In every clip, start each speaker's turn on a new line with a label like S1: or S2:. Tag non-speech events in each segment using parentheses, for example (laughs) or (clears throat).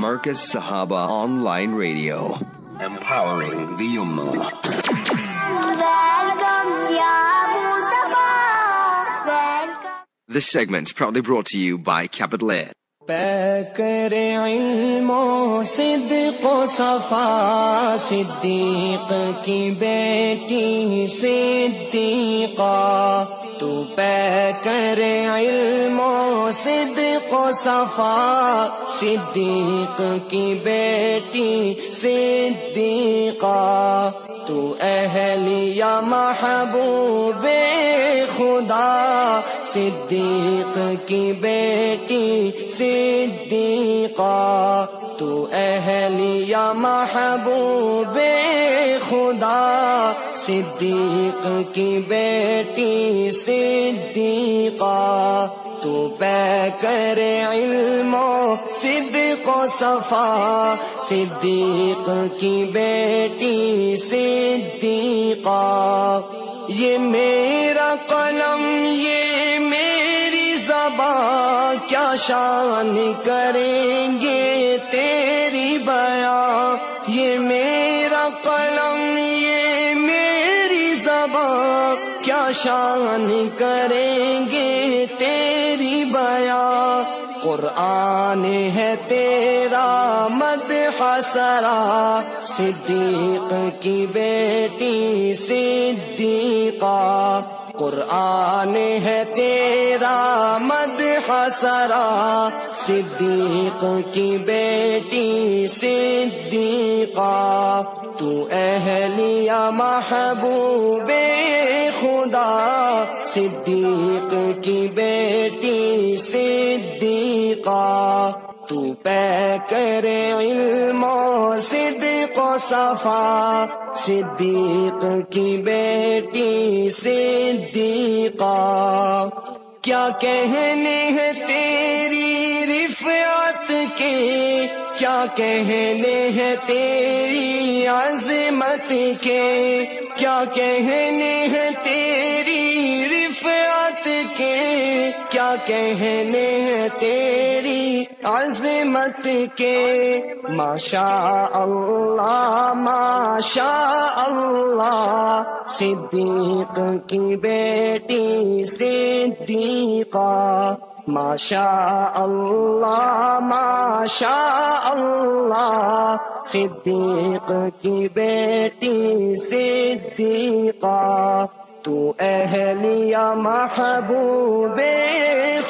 S1: Marcus Sahaba Online Radio. Empowering the Ummah. This segment proudly brought to you by Capital Air.
S2: فاكر علم صدق صفا صدیق کی بیٹی صدیقہ تو پہ کر علم و صدق و صفا صدیق کی بیٹی صدیقہ تو اہل محبوب خدا صدیق کی بیٹی صدیقہ تو اہلیا محبوب خدا، صدیق کی بیٹی صدیقہ۔ تو پے کر علم و صدق و صفا۔ صدیق کی بیٹی صدیقہ۔ یہ میرا قلم، یہ میری زباں کیا شان کریں گے شان کریں گے تیری بیا۔ قرآن ہے تیرا مد حسرا صدیق کی بیٹی صدیقہ۔ قرآن ہے تیرا مد حسرا صدیق کی بیٹی صدیقہ۔ تو اہلیہ محبوب خدا، صدیق کی بیٹی صدیقہ۔ تو پے کرے علم و صدق و صفا صدیق کی بیٹی صدیقہ، کیا کہنے ہیں تیری رفعت کے کیا کہنے ہیں تیری عظمت کے کیا کہنے ہیں تیری کے کیا کہنے ہیں تیری عظمت کے؟ ماشا اللہ ماشا اللہ صدیق کی بیٹی صدیقہ۔ ماشا اللہ ماشا اللہ صدیق کی بیٹی صدیقہ۔ تو اہلیا محبوب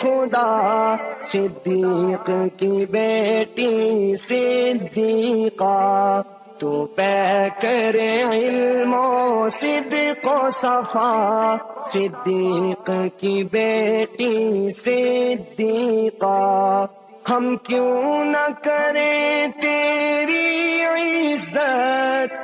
S2: خدا، صدیق کی بیٹی صدیقہ۔ تو پے کرے علم و صدق و صفا۔ صدیق کی بیٹی صدیقہ۔ ہم کیوں نہ کریں تیری عزت؟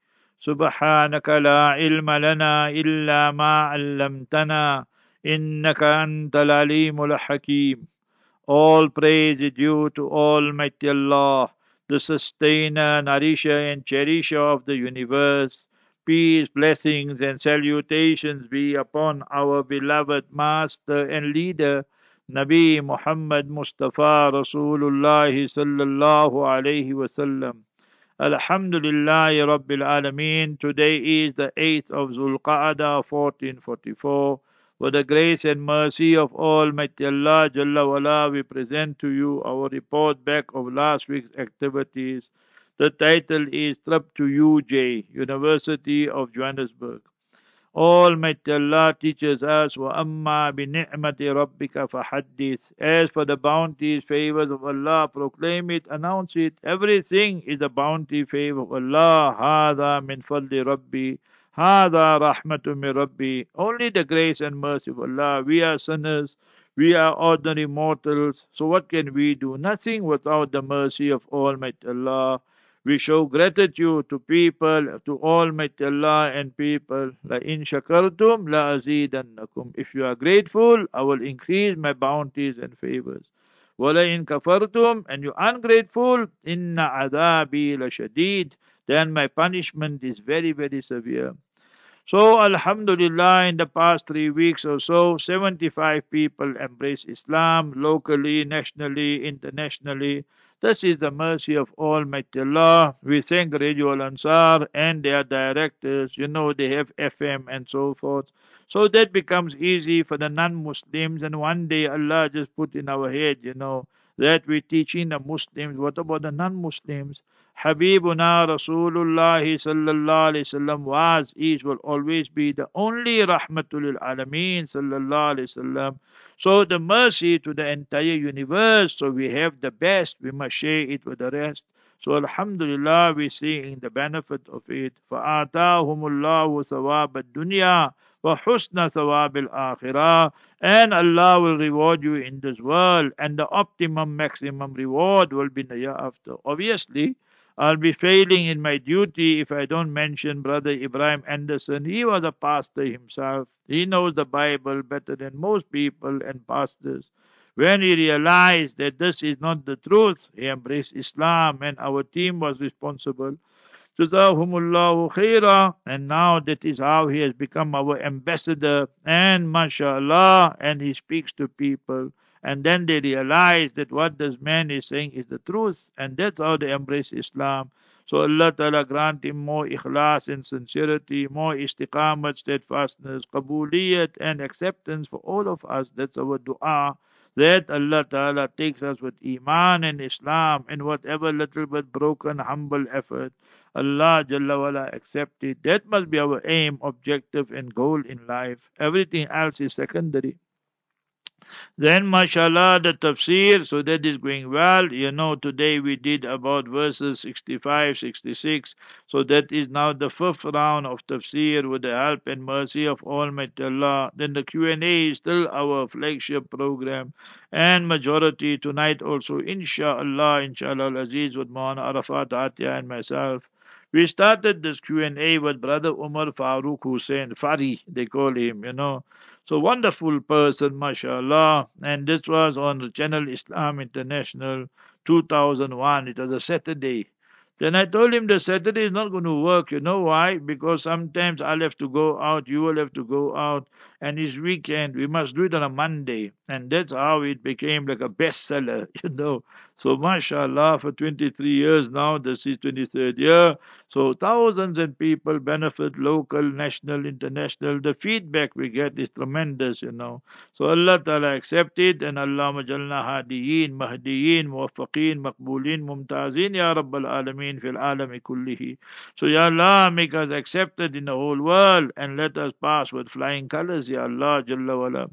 S3: سبحانك لا علم لنا إلا ما علمتنا إنك أنت العليم الحكيم All praise is due to Almighty Allah, the sustainer, nourisher, and cherisher of the universe. Peace, blessings, and salutations be upon our beloved Master and Leader, Nabi Muhammad Mustafa Rasulullah sallallahu alayhi wasallam. Alhamdulillah Rabbil Alameen. Today is the 8th of Zulqa'dah 1444. For the grace and mercy of Almighty Allah Jalla wala, we present to you our report back of last week's activities. The title is Trip to UJ, University of Johannesburg. Almighty Allah teaches us, وَأَمَّا بِنِعْمَةِ رَبِّكَ فَحَدِّثْ As for the bounties, favors of Allah, proclaim it, announce it. Everything is a bounty, favor of Allah. هَذَا مِنْ فَضْلِ رَبِّي هَذَا رَحْمَةٌ مِنْ رَبِّي Only the grace and mercy of Allah. We are sinners. We are ordinary mortals, so what can we do? Nothing without the mercy of Almighty Allah. We show gratitude to people, to Almighty Allah and people. La in shakartum la azidannakum. If you are grateful, I will increase my bounties and favors. Wala in kafartum, and you ungrateful, inna adabi la shadid. Then my punishment is very, very severe. So, Alhamdulillah, in the past three weeks or so, 75 people embrace Islam locally, nationally, internationally. This is the mercy of Almighty Allah. We thank Radio Ansar and their directors. You know, they have FM and so forth. So that becomes easy for the non Muslims. And one day Allah just put in our head, you know, that we're teaching the Muslims. What about the non Muslims? Habibuna Rasulullah sallallahu alayhi wasallam was, is, will always be the only rahmatul alameen sallallahu alayhi wasallam. So the mercy to the entire universe. So we have the best. We must share it with the rest. So Alhamdulillah, we seeing the benefit of it. فَآتَاهُمُ اللَّهُ ثَوَابَ الدُّنْيَا وَحُسْنَ ثَوَابِ الْآخِرَةِ And Allah will reward you in this world. And the optimum, maximum reward will be in the year after. Obviously, I'll be failing in my duty if I don't mention Brother Ibrahim Anderson. He was a pastor himself. He knows the Bible better than most people and pastors. When he realized that this is not the truth, he embraced Islam and our team was responsible. Jazahumullahu khaira. And now that is how he has become our ambassador. And mashallah, and he speaks to people. And then they realize that what this man is saying is the truth. And that's how they embrace Islam. So Allah Ta'ala grant him more ikhlas and sincerity, more istiqamat, steadfastness, qabuliyat and acceptance for all of us. That's our dua. That Allah Ta'ala takes us with Iman and Islam and whatever little bit broken, humble effort. Allah Jalla wala accept it. That must be our aim, objective and goal in life. Everything else is secondary. Then, mashallah, the tafsir, so that is going well. You know, today we did about verses 65, 66. So that is now the fifth round of tafsir with the help and mercy of Almighty Allah. Then the Q&A is still our flagship program. And majority tonight also, inshallah, inshallah, Aziz with Mawana Arafat Atiyah and myself. We started this Q&A with Brother Umar Farooq Hussein, Fari, they call him, you know. So wonderful person, mashallah. And this was on the channel Islam International 2001. It was a Saturday. Then I told him the Saturday is not going to work. You know why? Because sometimes I'll have to go out, you will have to go out, and it's weekend. We must do it on a Monday. And that's how it became like a bestseller, (laughs) you know. So, mashallah, for 23 years now, this is 23rd year. So, thousands of people benefit, local, national, international. The feedback we get is tremendous, you know. So, Allah Ta'ala accept it, and Allah majalna hadiyin, mahdiyin, muwaffaqeen, maqbulin, mumtazin, Ya Rabbal Alameen, fil alami kullihi. So, Ya Allah, make us accepted in the whole world, and let us pass with flying colors, Ya Allah, Jalla wala.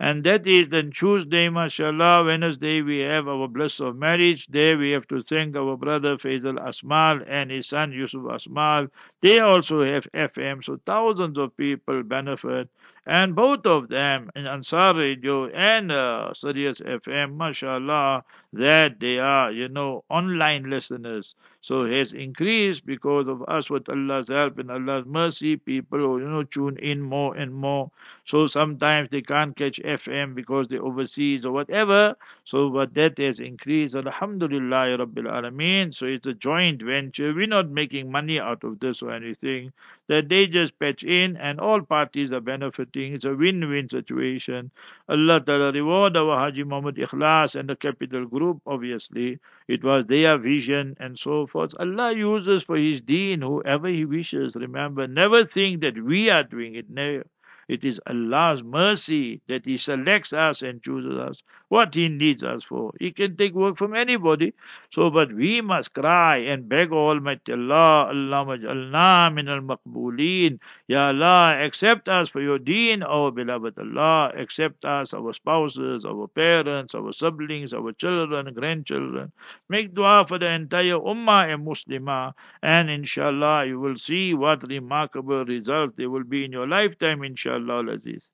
S3: And that is then Tuesday, mashallah, Wednesday we have our bliss of marriage. There we have to thank our brother Faisal Asmal and his son Yusuf Asmal. They also have FM, so thousands of people benefit. And both of them in Ansar Radio and uh, Sirius FM, mashallah, that they are, you know, online listeners. So has increased because of us with Allah's help and Allah's mercy. People, you know, tune in more and more. So sometimes they can't catch FM because they're overseas or whatever. So but that has increased. Alhamdulillah, Rabbil Alameen. So it's a joint venture. We're not making money out of this or anything. That they just patch in and all parties are benefiting. It's a win-win situation. Allah Ta'ala reward our Haji Muhammad Ikhlas and the Capital Group, obviously. It was their vision and so forth. Allah uses for His deen whoever He wishes. Remember, never think that we are doing it. No. It is Allah's mercy that He selects us and chooses us. What He needs us for. He can take work from anybody. So, but we must cry and beg Almighty Allah, Allah majalna min al maqbooleen. Ya Allah, accept us for your deen, our beloved Allah. Accept us, our spouses, our parents, our siblings, our children, grandchildren. Make dua for the entire Ummah and Muslimah. And inshallah, you will see what remarkable results there will be in your lifetime, inshallah. Allah Aziz.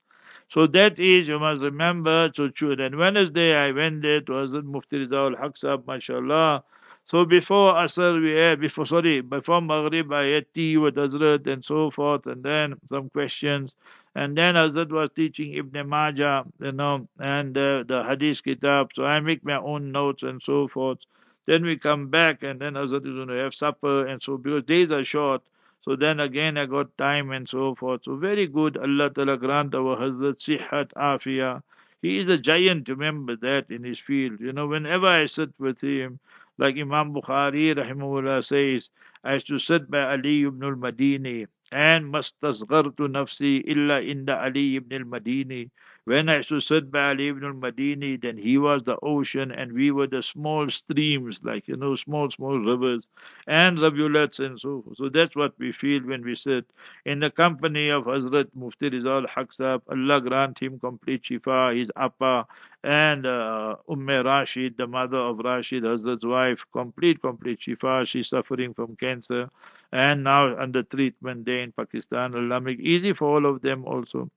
S3: So that is, you must remember, so true. And Wednesday I went there to Hazrat Mufti Rizal Haq mashallah. So before Asr we had, before, sorry, before Maghrib I had tea with Hazrat and so forth, and then some questions. And then Hazrat was teaching Ibn Majah, you know, and uh, the Hadith Kitab. So I make my own notes and so forth. Then we come back, and then Hazrat is going to have supper, and so because days are short, so then again I got time and so forth. So very good. Allah Ta'ala grant our Hazrat Sihat Afia. He is a giant, remember that, in his field. You know, whenever I sit with him, like Imam Bukhari rahimahullah says, I used to sit by Ali ibn al-Madini and mastasghartu nafsi illa inda Ali ibn al-Madini. When I sit by Ali ibn al-Madini, then he was the ocean and we were the small streams, like, you know, small, small rivers and rivulets and so forth. So that's what we feel when we sit in the company of Hazrat Mufti Rizal Haq Sahab. Allah grant him complete shifa, his appa and uh, Umm Rashid, the mother of Rashid, Hazrat's wife, complete, complete shifa. She's suffering from cancer and now under treatment there in Pakistan. Allah make easy for all of them also.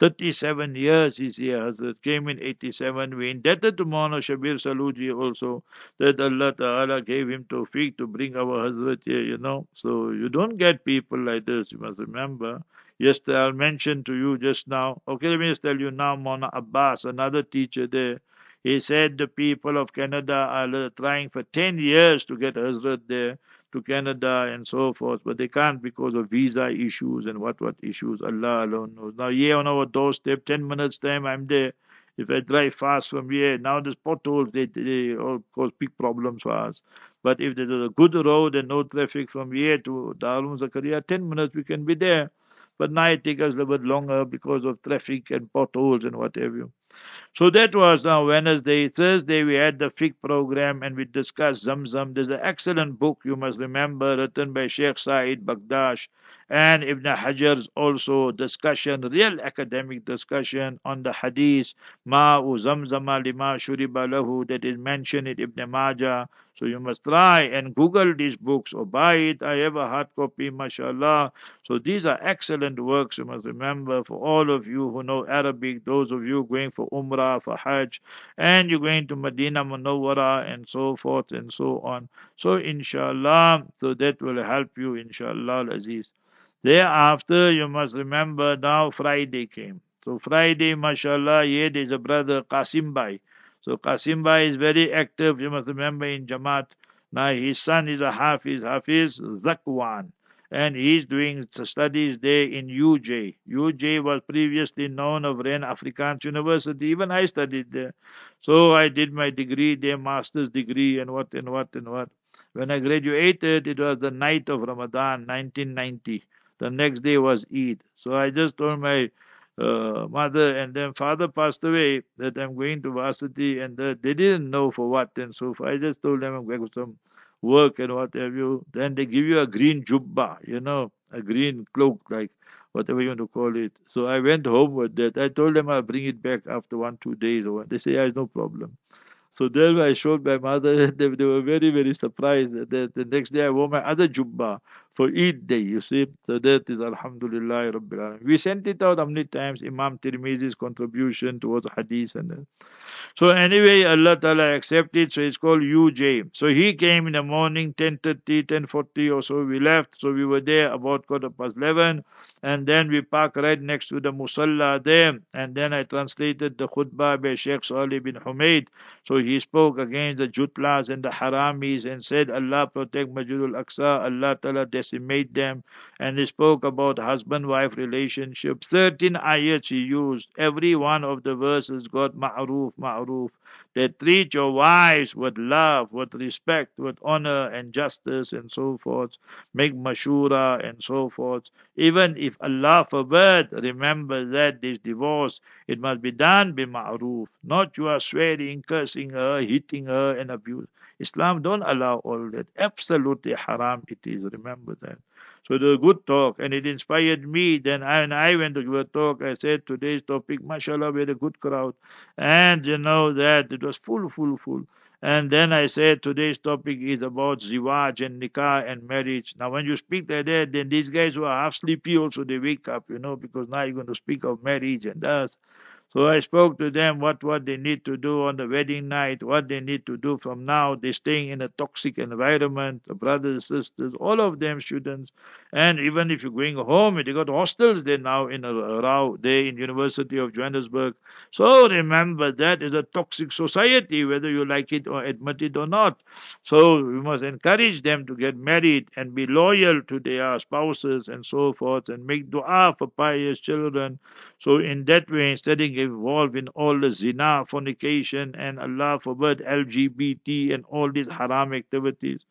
S3: 37 years he's here. Hazrat came in 87. We indebted to Mawlana Shabir Saloojee also that Allah Ta'ala gave him tawfiq to bring our Hazrat here, you know. So you don't get people like this, you must remember. Yes, I'll mention to you just now. Okay, let me just tell you now, Mona Abbas, another teacher there. He said the people of Canada are trying for 10 years to get Hazrat there to Canada and so forth, but they can't because of visa issues and what what issues. Allah alone knows. Now here on our doorstep, ten minutes time, I'm there. If I drive fast from here, now there's potholes, they, they all cause big problems for us. But if there's a good road and no traffic from here to Darul Zakaria, 10 minutes we can be there. But now it takes us a little bit longer because of traffic and potholes and whatever. So that was now Wednesday. Thursday we had the fiqh program and we discussed Zamzam. There's an excellent book you must remember written by Sheikh Said Bakdash and Ibn Hajar's also discussion, real academic discussion on the hadith Ma'u Zamzama lima shuriba lahu that is mentioned in Ibn Majah. So you must try and Google these books or buy it. I have a hard copy, mashallah. So these are excellent works, you must remember, for all of you who know Arabic, those of you going for Umrah, for Hajj, and you're going to Medina Munawwara and so forth and so on. So inshallah, so that will help you, inshallah, Aziz. Thereafter, you must remember now Friday came. So Friday, mashallah, here there's a brother Qasim Bhai. So Qasim Bhai is very active, you must remember, in Jamaat. Now his son is a Hafiz, Hafiz Zakwan. And he's doing studies there in UJ. UJ was previously known of Rand Afrikaans University. Even I studied there. So I did my degree there, master's degree, and what and what and what. When I graduated, it was the night of Ramadan, 1990. The next day was Eid. So I just told my uh, mother and then father passed away that I'm going to varsity and uh, they didn't know for what and so. I just told them I'm going to some work and what have you. Then they give you a green jubba, you know, a green cloak, like whatever you want to call it. So I went home with that. I told them I'll bring it back after one, two days or what. They say, yeah, no problem. So then I showed my mother, (laughs) they, they were very, very surprised. That the next day I wore my other jubba for Eid day, you see. So that is Alhamdulillah Rabbil. We sent it out how many times, Imam Tirmizi's contribution towards Hadith and that. So anyway, Allah Ta'ala accepted, so it's called UJ. So he came in the morning, 10.30, 10.40 or so we left. So we were there about quarter past 11 and then we parked right next to the Musalla there and then I translated the khutbah by Sheikh Salih bin Humaid. So he spoke against the Jutlas and the Haramis and said, Allah protect Majidul Aqsa, Allah Ta'ala decimate them. And he spoke about husband-wife relationship. 13 ayats he used. Every one of the verses got ma'ruf, ma'ruf. That treat your wives with love, with respect, with honor and justice and so forth. Make mashura and so forth. Even if Allah forbid, remember that this divorce, it must be done by ma'ruf. Not you are swearing, cursing her, hitting her and abuse. Islam don't allow all that. Absolutely haram it is. Remember that. So the good talk, and it inspired me. Then I, when I went to give a talk, I said today's topic, mashallah, we had a good crowd. And you know that it was full, full, full. And then I said today's topic is about ziwaj and nikah and marriage. Now, when you speak like that, then these guys who are half sleepy also they wake up, you know, because now you're going to speak of marriage and that. So I spoke to them what, what they need to do on the wedding night, what they need to do from now. They're staying in a toxic environment, the brothers, sisters, all of them students. And even if you're going home, they got hostels there now in a Rao, there in University of Johannesburg. So remember that is a toxic society, whether you like it or admit it or not. So we must encourage them to get married and be loyal to their spouses and so forth and make dua for pious children. So in that way, instead of involved in all the zina, fornication, and Allah forbid LGBT and all these haram activities.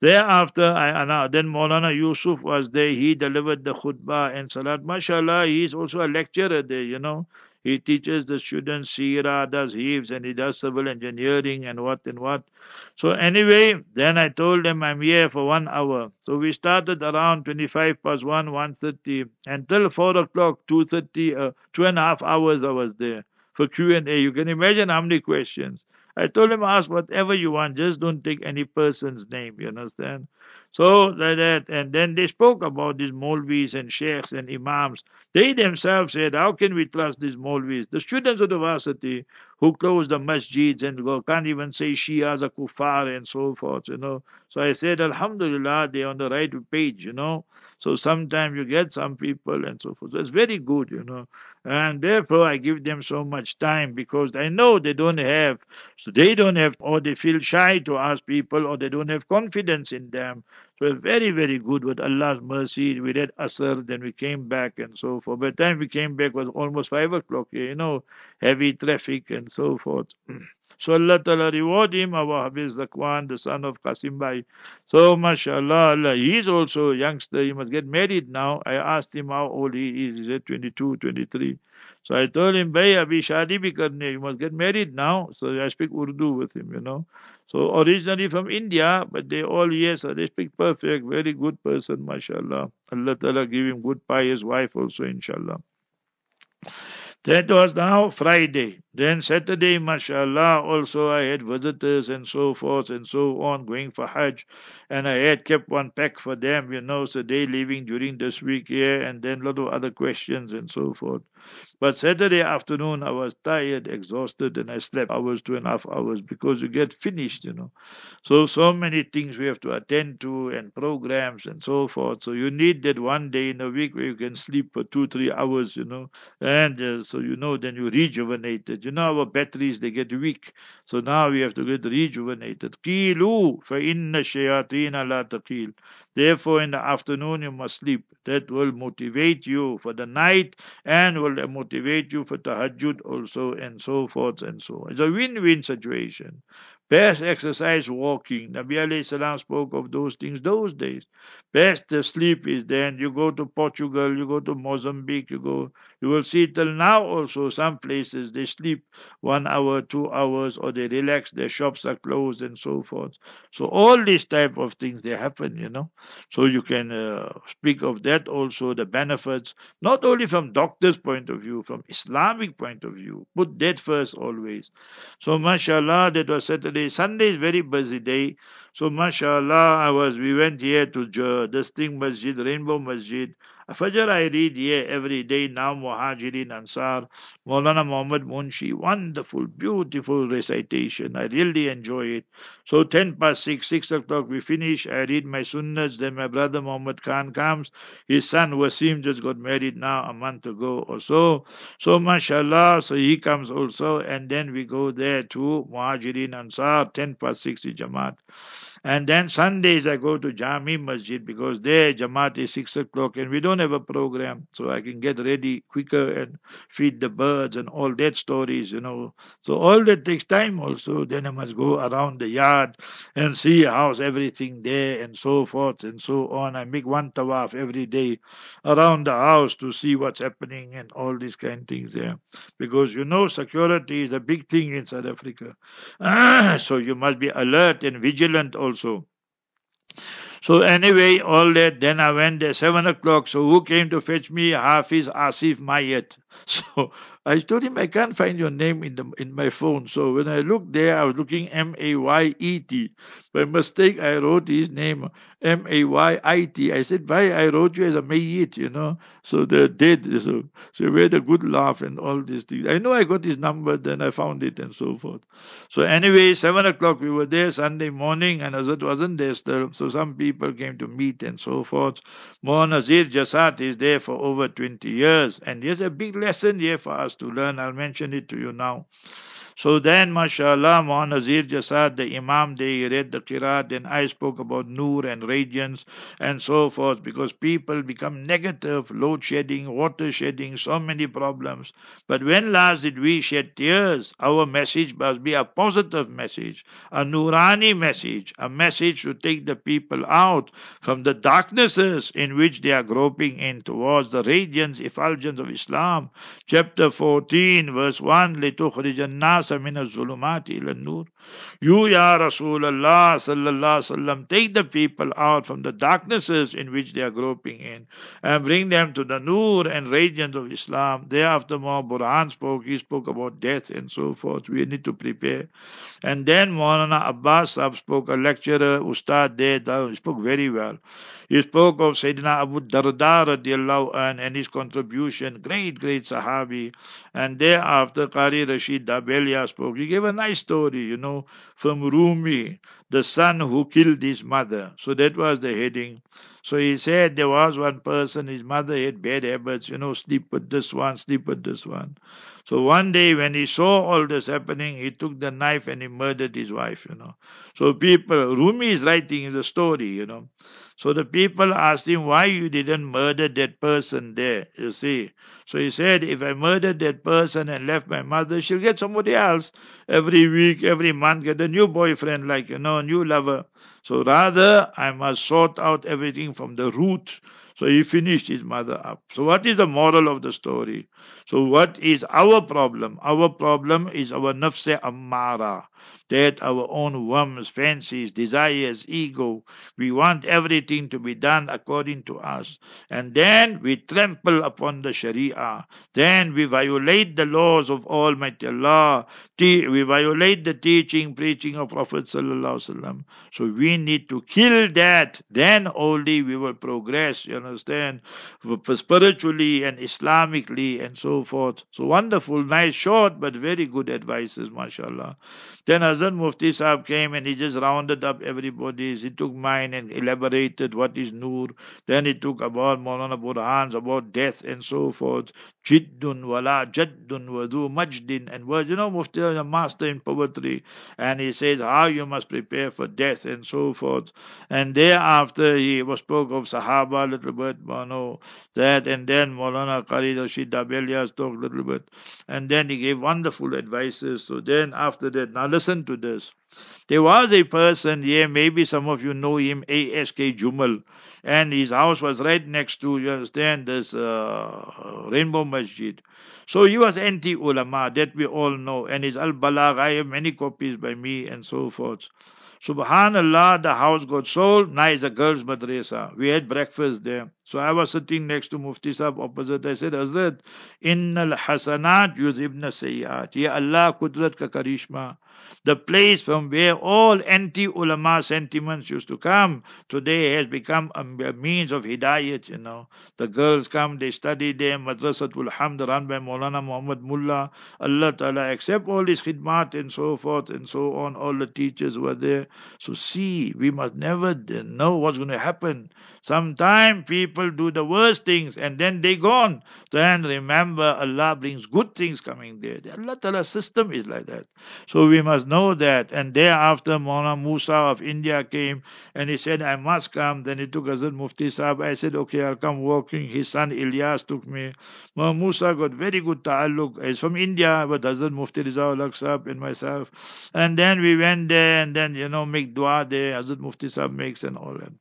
S3: Thereafter, I, then Maulana Yusuf was there. He delivered the khutbah and salat. MashaAllah, he is also a lecturer there, you know. He teaches the students Sira, does Heaves, and he does civil engineering and what and what. So anyway, then I told them I'm here for one hour. So we started around 25 past 1, 1.30 until 4 o'clock, 2.30, uh, two and a half hours I was there for Q&A. You can imagine how many questions. I told him ask whatever you want, just don't take any person's name, you understand? So like that, and then they spoke about these Molvis and Sheikhs and Imams. They themselves said, How can we trust these Molvis? The students of the varsity who close the masjids and go, can't even say Shias are kuffar and so forth, you know. So I said, Alhamdulillah, they're on the right page, you know. So sometimes you get some people and so forth. It's very good, you know. And therefore I give them so much time because I know they don't have, so they don't have, or they feel shy to ask people, or they don't have confidence in them. So it's very, very good with Allah's mercy. We read Asr, then we came back and so forth. By the time we came back was almost five o'clock, you know, heavy traffic and so forth. (clears throat) So Allah Ta'ala reward him, our Hafiz Zakwan, the son of Qasim Bhai. So mashallah, Allah, he is also a youngster, he must get married now. I asked him how old he is, he said 22, 23. So I told him, Bhai, abhi shadi bhi karne, you must get married now. So I speak Urdu with him, you know. So originally from India, but they all yes, they speak perfect, very good person, mashallah. Allah Ta'ala give him good pious wife also, inshallah. That was now Friday. Then Saturday, mashallah, also I had visitors and so forth and so on going for Hajj. And I had kept one pack for them, you know, so they leaving during this week here and then a lot of other questions and so forth. But Saturday afternoon, I was tired, exhausted, and I slept hours, two and a half hours because you get finished, you know. So, so many things we have to attend to and programs and so forth. So, you need that one day in a week where you can sleep for two, three hours, you know. And uh, so, so you know, then you rejuvenated. You know, our batteries they get weak. So now we have to get rejuvenated. Qilu fa inna shayateen la taqil. Therefore, in the afternoon you must sleep. That will motivate you for the night and will motivate you for tahajjud also and so forth and so on. It's a win-win situation. Best exercise walking. Nabi alayhi salam spoke of those things those days. Best sleep is then you go to Portugal, you go to Mozambique, you go you will see till now also some places they sleep one hour, two hours, or they relax, their shops are closed and so forth. So all these type of things they happen, you know. So you can uh, speak of that also, the benefits, not only from doctor's point of view, from Islamic point of view. Put that first always. So mashallah, that was Saturday. Sunday is very busy day. So mashallah, I was we went here to this thing masjid, Rainbow Masjid. Fajr I read here every day now Muhajirin Ansar, Maulana Muhammad Munshi, wonderful, beautiful recitation. I really enjoy it. So 10 past 6, 6 o'clock we finish. I read my sunnahs. Then my brother Muhammad Khan comes. His son Wasim just got married now a month ago or so. So mashallah, so he comes also. And then we go there to Muhajirin Ansar, 10 past 6 Jamaat. And then Sundays I go to Jami Masjid because there Jamaat is 6 o'clock and we don't have a program. So I can get ready quicker and feed the birds and all that stories, you know. So all that takes time also. Then I must go around the yard and see how's everything there and so forth and so on. I make one tawaf every day around the house to see what's happening and all these kind of things there. Because you know security is a big thing in South Africa. (clears throat) so you must be alert and vigilant also also. So anyway, all that. Then I went there seven o'clock. So who came to fetch me? Hafiz Asif Mayat. (laughs) So I told him I can't find your name in the in my phone. So when I looked there, I was looking M A Y E T. By mistake, I wrote his name M A Y I T. I said, why I wrote you as a Mayit, you know? So they're dead. So, so we had a good laugh and all these things. I know I got his number, then I found it and so forth. So anyway, seven o'clock we were there Sunday morning, and Hazrat wasn't there still. So some people came to meet and so forth. Mohan Nazir Jasat is there for over 20 years, and here's a big lesson here for us to learn. I'll mention it to you now. So then, mashallah, Mohan Nazir Jasad, the Imam, they read the Qiraat, then I spoke about Noor and radiance and so forth because people become negative, load shedding, water shedding, so many problems. But when last did we shed tears? Our message must be a positive message, a Noorani message, a message to take the people out from the darknesses in which they are groping in towards the radiance, effulgence of Islam. Chapter 14, verse 1, لِتُخْرِجَ النَّاسَ مِنَ الظُّلُمَاتِ إِلَى النُّورِ You, Ya Rasulullah, sallallahu sallam, take the people out from the darknesses in which they are groping in and bring them to the Noor and radiance of Islam. Thereafter, more Burhan spoke, he spoke about death and so forth. We need to prepare. And then Maulana Abbas Sahib spoke, a lecturer, Ustad there, he spoke very well. He spoke of Sayyidina Abu Darda radiallahu an and his contribution, great, great Sahabi. And thereafter, Qari Rashid Dabelia spoke. He gave a nice story, you know, from Rumi, the son who killed his mother. So that was the heading. So he said there was one person, his mother had bad habits, you know, sleep with this one, sleep with this one. So one day when he saw all this happening, he took the knife and he murdered his wife, you know. So people, Rumi is writing the story, you know. So the people asked him why you didn't murder that person there, you see. So he said, if I murdered that person and left my mother, she'll get somebody else every week, every month, get a new boyfriend, like, you know, a new lover. So rather, I must sort out everything from the root. So he finished his mother up. So what is the moral of the story? So what is our problem? Our problem is our nafse ammara that our own whims, fancies, desires, ego, we want everything to be done according to us. And then we trample upon the Sharia. Then we violate the laws of Almighty Allah. We violate the teaching, preaching of Prophet Sallallahu So we need to kill that. Then only we will progress, you understand, spiritually and Islamically and so forth. So wonderful, nice, short, but very good advices, mashallah. Then Hazrat Mufti Sahib came and he just rounded up everybody's. He took mine and elaborated what is Noor. Then he took about Maulana Burhan's, about death and so forth. Jiddun wala jaddun wadu majdin and words. You know, Mufti is a master in poetry. And he says how you must prepare for death and so forth. And thereafter he was spoke of Sahaba a little bit, know, that. And then Maulana Qari Rashid talked a little bit. And then he gave wonderful advices. So then after that, now listen to this. There was a person here, maybe some of you know him, A.S.K. Joommal, and his house was right next to, you understand, this uh, Rainbow Masjid. So he was anti-ulama, that we all know, and his Al-Balagh, I have many copies by me and so forth. Subhanallah, the house got sold. Now it's a girls' madrasa. We had breakfast there. So I was sitting next to Mufti Sahib opposite. I said, Hazrat, Innal Hasanat yuzibna sayyat. Ya Allah, Kudrat ka karishma the place from where all anti-ulama sentiments used to come, today has become a means of hidayat, you know. The girls come, they study there, Madrasatul Hamd run by Maulana Muhammad Mullah. Allah Ta'ala accept all his khidmat and so forth and so on. All the teachers were there. So see, we must never know what's going to happen. Sometimes people do the worst things and then they gone. Then remember Allah brings good things coming there. The Allah Ta'ala system is like that. So we must know that. And thereafter Mona Musa of India came and he said, I must come. Then he took Hazrat Mufti Sahib. I said, okay, I'll come walking. His son Ilyas took me. Mona Musa got very good ta'alluq. He's from India, but Hazrat Mufti Rizal Sahib and myself. And then we went there and then, you know, make dua there. Hazrat Mufti Sahib makes and all that.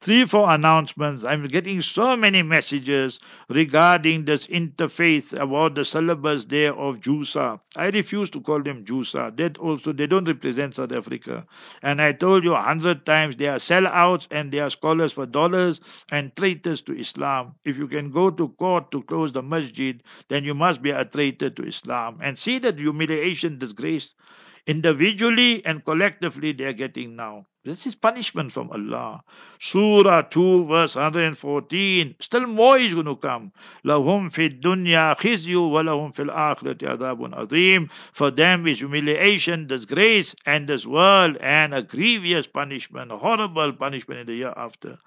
S3: Three, four announcements. I'm getting so many messages regarding this interfaith about the syllabus there of Jusa. I refuse to call them Jusa. That also they don't represent South Africa. And I told you a hundred times, they are sellouts and they are scholars for dollars and traitors to Islam. If you can go to court to close the masjid, then you must be a traitor to Islam. And see that humiliation, disgrace, individually and collectively they are getting now. This is punishment from Allah. Surah 2 verse 114. Still more is going to come. لَهُمْ فِي الدُّنْيَا خِزْيُ وَلَهُمْ فِي الْآخِرَةِ عَذَابٌ عَظِيمٌ For them is humiliation, disgrace, and this world, and a grievous punishment, a horrible punishment in the year after.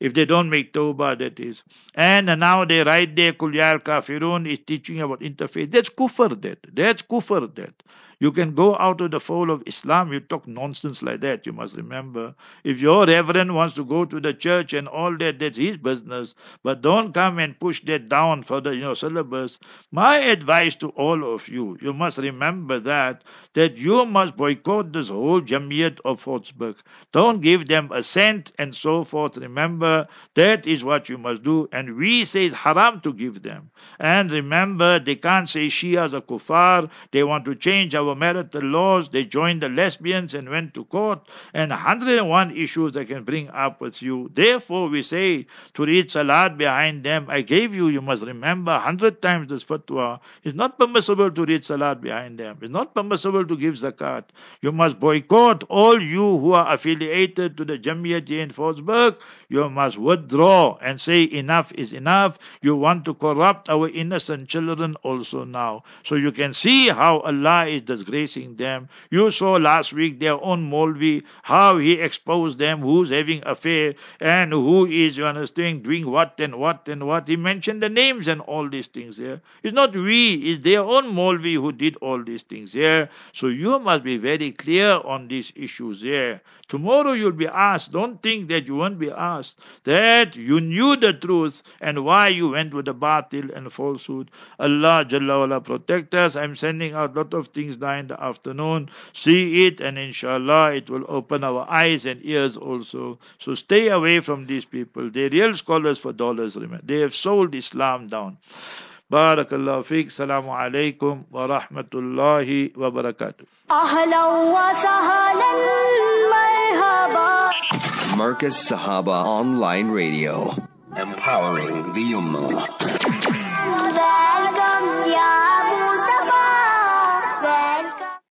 S3: If they don't make tawbah, that is. And now they write there, Kulyal Kafirun is teaching about interfaith. That's kufr, that. That's kufr, that. You can go out of the fold of Islam, you talk nonsense like that, you must remember. If your reverend wants to go to the church and all that, that's his business. But don't come and push that down for the you know, syllabus. My advice to all of you, you must remember that, that you must boycott this whole Jamiat of Fordsburg. Don't give them a cent and so forth. Remember, that is what you must do. And we say it's haram to give them. And remember, they can't say Shias are kuffar. They want to change our marital laws. They joined the lesbians and went to court. And 101 issues they can bring up with you. Therefore, we say to read Salat behind them. I gave you, you must remember, 100 times this fatwa. It's not permissible to read Salat behind them. It's not permissible to give zakat. You must boycott all you who are affiliated to the Jamiat in Fordsburg. You must withdraw and say enough is enough. You want to corrupt our innocent children also now. So you can see how Allah is disgracing them. You saw last week their own Molvi, how he exposed them, who's having affair and who is, you understand, doing what and what and what. He mentioned the names and all these things here. It's not we, it's their own Molvi who did all these things here. So you must be very clear on these issues here. Tomorrow you'll be asked. Don't think that you won't be asked. That you knew the truth and why you went with the batil and falsehood. Allah Jalla protect us. I'm sending out a lot of things now in the afternoon. See it and inshallah it will open our eyes and ears also. So stay away from these people. They're real scholars for dollars. Remember. They have sold Islam down. بارك الله فيك السلام عليكم ورحمة الله وبركاته
S4: أهلا وسهلا مرحبا
S1: Marcus Sahaba Online Radio. Empowering the Ummah.
S4: The